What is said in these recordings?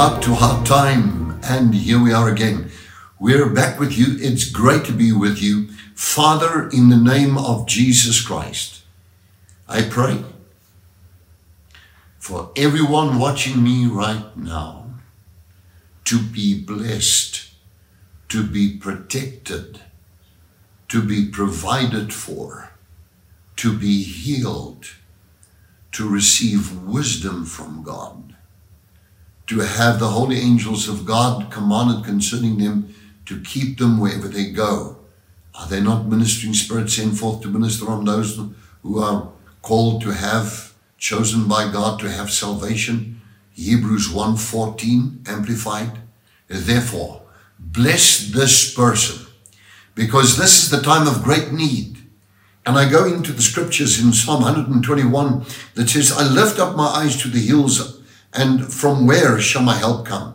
to our time, and here we are again. We're back with you. It's great to be with you. Father, in the name of Jesus Christ, I pray for everyone watching me right now to be blessed, to be protected, to be provided for, to be healed, to receive wisdom from God, to have the holy angels of God commanded concerning them to keep them wherever they go. Are they not ministering spirits sent forth to minister on those who are called to have, chosen by God to have salvation? Hebrews 1.14 Amplified. Therefore, bless this person because this is the time of great need. And I go into the scriptures in Psalm 121 that says, I lift up my eyes to the hills, and from where shall my help come?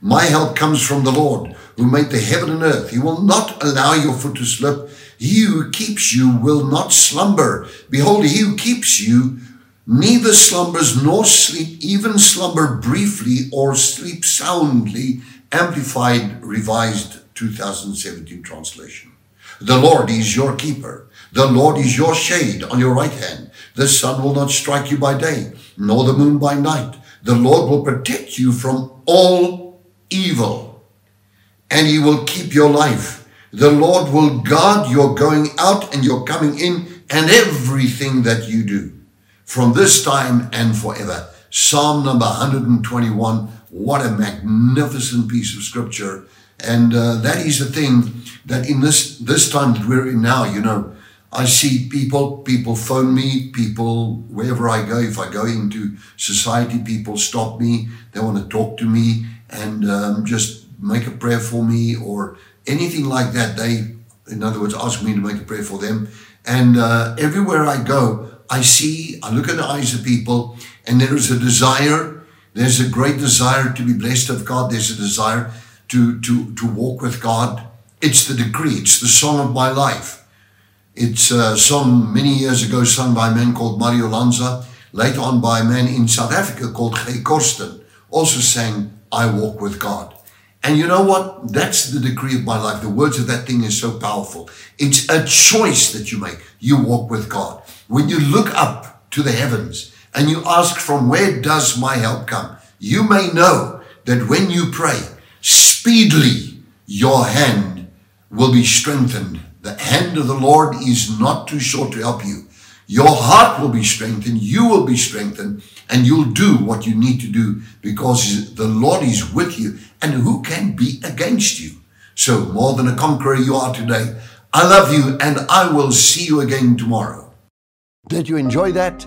My help comes from the Lord, who made the heaven and earth. He will not allow your foot to slip. He who keeps you will not slumber. Behold, he who keeps you neither slumbers nor sleep, even slumber briefly or sleep soundly. Amplified, revised 2017 translation. The Lord is your keeper. The Lord is your shade on your right hand. The sun will not strike you by day, nor the moon by night. The Lord will protect you from all evil, and he will keep your life. The Lord will guard your going out and your coming in and everything that you do from this time and forever. Psalm number 121. What a magnificent piece of scripture. And uh, that is the thing that in this, this time that we're in now, you know, I see people, people phone me, people, wherever I go, if I go into society, people stop me, they want to talk to me and um, just make a prayer for me or anything like that. They, in other words, ask me to make a prayer for them. And uh, everywhere I go, I see, I look in the eyes of people and there is a desire, there's a great desire to be blessed of God. There's a desire to, to, to walk with God. It's the decree. It's the song of my life. It's uh, a song many years ago sung by a man called Mario Lanza, later on by a man in South Africa called Gay Korsten, also sang, I walk with God. And you know what? That's the decree of my life. The words of that thing is so powerful. It's a choice that you make. You walk with God. When you look up to the heavens and you ask from where does my help come? You may know that when you pray, speedily your hand will be strengthened the hand of the Lord is not too short to help you. Your heart will be strengthened, you will be strengthened, and you'll do what you need to do because the Lord is with you. And who can be against you? So, more than a conqueror you are today. I love you, and I will see you again tomorrow. Did you enjoy that?